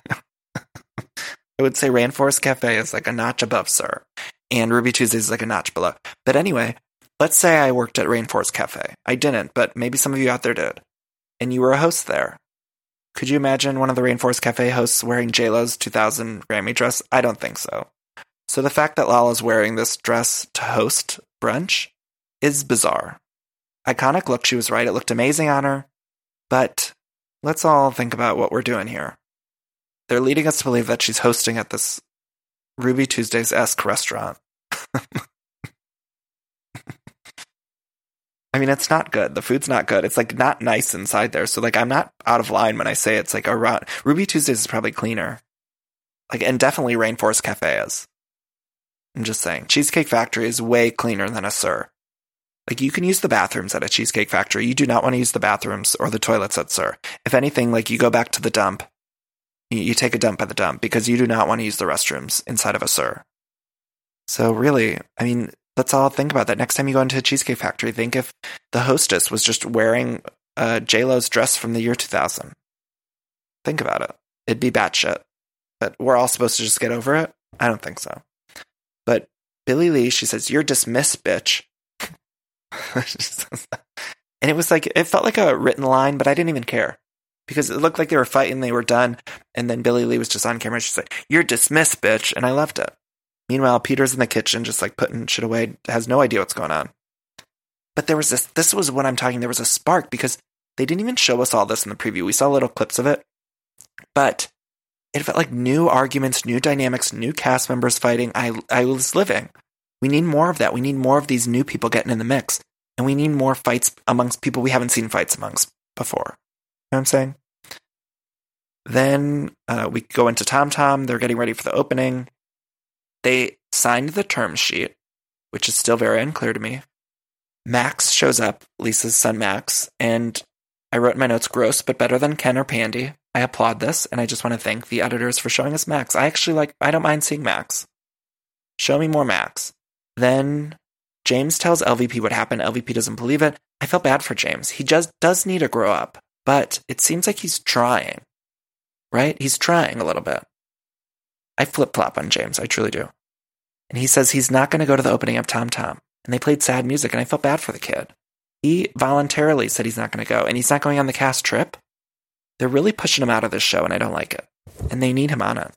would say Rainforest Cafe is like a notch above SUR, and Ruby Tuesdays is like a notch below. But anyway, let's say I worked at Rainforest Cafe. I didn't, but maybe some of you out there did. and you were a host there. Could you imagine one of the Rainforest Cafe hosts wearing JLo's 2000 Grammy dress? I don't think so. So the fact that Lala's wearing this dress to host brunch is bizarre. Iconic look, she was right. It looked amazing on her. But let's all think about what we're doing here. They're leading us to believe that she's hosting at this Ruby Tuesdays esque restaurant. I mean, it's not good. The food's not good. It's like not nice inside there. So like, I'm not out of line when I say it's like around Ruby Tuesdays is probably cleaner. Like, and definitely Rainforest Cafe is. I'm just saying, Cheesecake Factory is way cleaner than a SUR. Like, you can use the bathrooms at a Cheesecake Factory. You do not want to use the bathrooms or the toilets at SUR. If anything, like you go back to the dump, you, you take a dump at the dump because you do not want to use the restrooms inside of a SUR. So really, I mean, let's all think about that. Next time you go into a Cheesecake Factory, think if the hostess was just wearing uh, J-Lo's dress from the year 2000. Think about it. It'd be batshit. But we're all supposed to just get over it? I don't think so. But Billie Lee, she says, You're dismissed, bitch. and it was like, it felt like a written line, but I didn't even care because it looked like they were fighting, they were done. And then Billie Lee was just on camera. She's like, You're dismissed, bitch. And I loved it. Meanwhile, Peter's in the kitchen, just like putting shit away, has no idea what's going on. But there was this, this was what I'm talking, there was a spark because they didn't even show us all this in the preview. We saw little clips of it, but it felt like new arguments, new dynamics, new cast members fighting. I, I was living. We need more of that. We need more of these new people getting in the mix. And we need more fights amongst people we haven't seen fights amongst before. You know what I'm saying? Then uh, we go into Tom Tom. They're getting ready for the opening. They signed the term sheet, which is still very unclear to me. Max shows up, Lisa's son Max, and I wrote in my notes, gross, but better than Ken or Pandy. I applaud this, and I just want to thank the editors for showing us Max. I actually like, I don't mind seeing Max. Show me more Max. Then James tells LVP what happened. LVP doesn't believe it. I felt bad for James. He just does need to grow up, but it seems like he's trying, right? He's trying a little bit. I flip flop on James. I truly do. And he says he's not going to go to the opening of Tom Tom. And they played sad music, and I felt bad for the kid. He voluntarily said he's not going to go, and he's not going on the cast trip. They're really pushing him out of this show, and I don't like it. And they need him on it.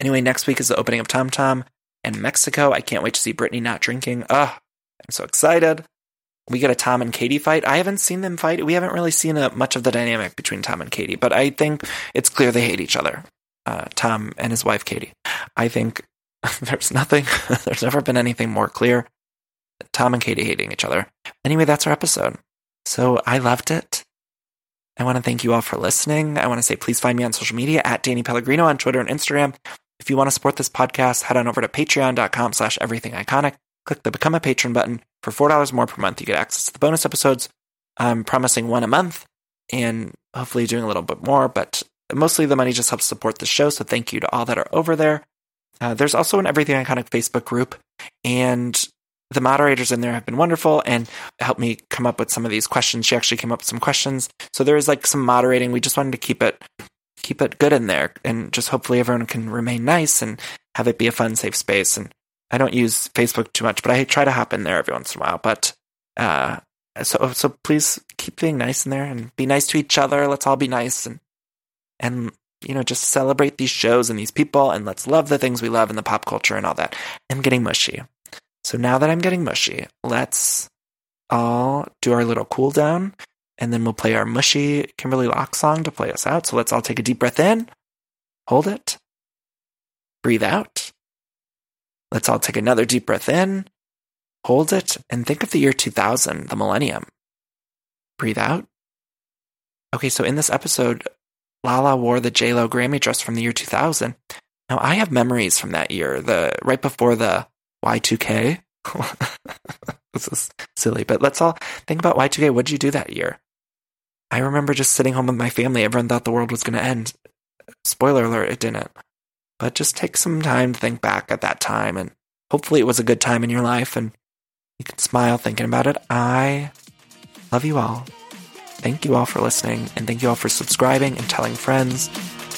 Anyway, next week is the opening of Tom Tom and Mexico. I can't wait to see Brittany not drinking. Ugh, I'm so excited. We get a Tom and Katie fight. I haven't seen them fight. We haven't really seen a, much of the dynamic between Tom and Katie, but I think it's clear they hate each other. Uh, Tom and his wife Katie. I think there's nothing, there's never been anything more clear. Tom and Katie hating each other. Anyway, that's our episode. So I loved it. I want to thank you all for listening. I want to say please find me on social media at Danny Pellegrino on Twitter and Instagram. If you want to support this podcast, head on over to patreon.com slash everything iconic. Click the become a patron button. For $4 more per month, you get access to the bonus episodes. I'm promising one a month and hopefully doing a little bit more, but mostly the money just helps support the show. So thank you to all that are over there. Uh, there's also an Everything Iconic Facebook group, and the moderators in there have been wonderful and helped me come up with some of these questions. She actually came up with some questions. So there is like some moderating. We just wanted to keep it keep it good in there and just hopefully everyone can remain nice and have it be a fun, safe space. And I don't use Facebook too much, but I try to hop in there every once in a while. But uh, so so please keep being nice in there and be nice to each other. Let's all be nice and and you know just celebrate these shows and these people and let's love the things we love in the pop culture and all that. I'm getting mushy. So now that I'm getting mushy, let's all do our little cool down and then we'll play our mushy Kimberly Locke song to play us out. So let's all take a deep breath in, hold it, breathe out. Let's all take another deep breath in, hold it, and think of the year 2000, the millennium. Breathe out. Okay, so in this episode, Lala wore the JLo Grammy dress from the year 2000. Now I have memories from that year, the right before the Y2K. this is silly, but let's all think about Y2K. What did you do that year? I remember just sitting home with my family. Everyone thought the world was going to end. Spoiler alert, it didn't. But just take some time to think back at that time, and hopefully it was a good time in your life, and you can smile thinking about it. I love you all. Thank you all for listening, and thank you all for subscribing and telling friends.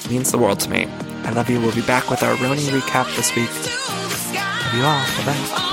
It means the world to me. I love you. We'll be back with our Roni recap this week. Love you all. Bye bye.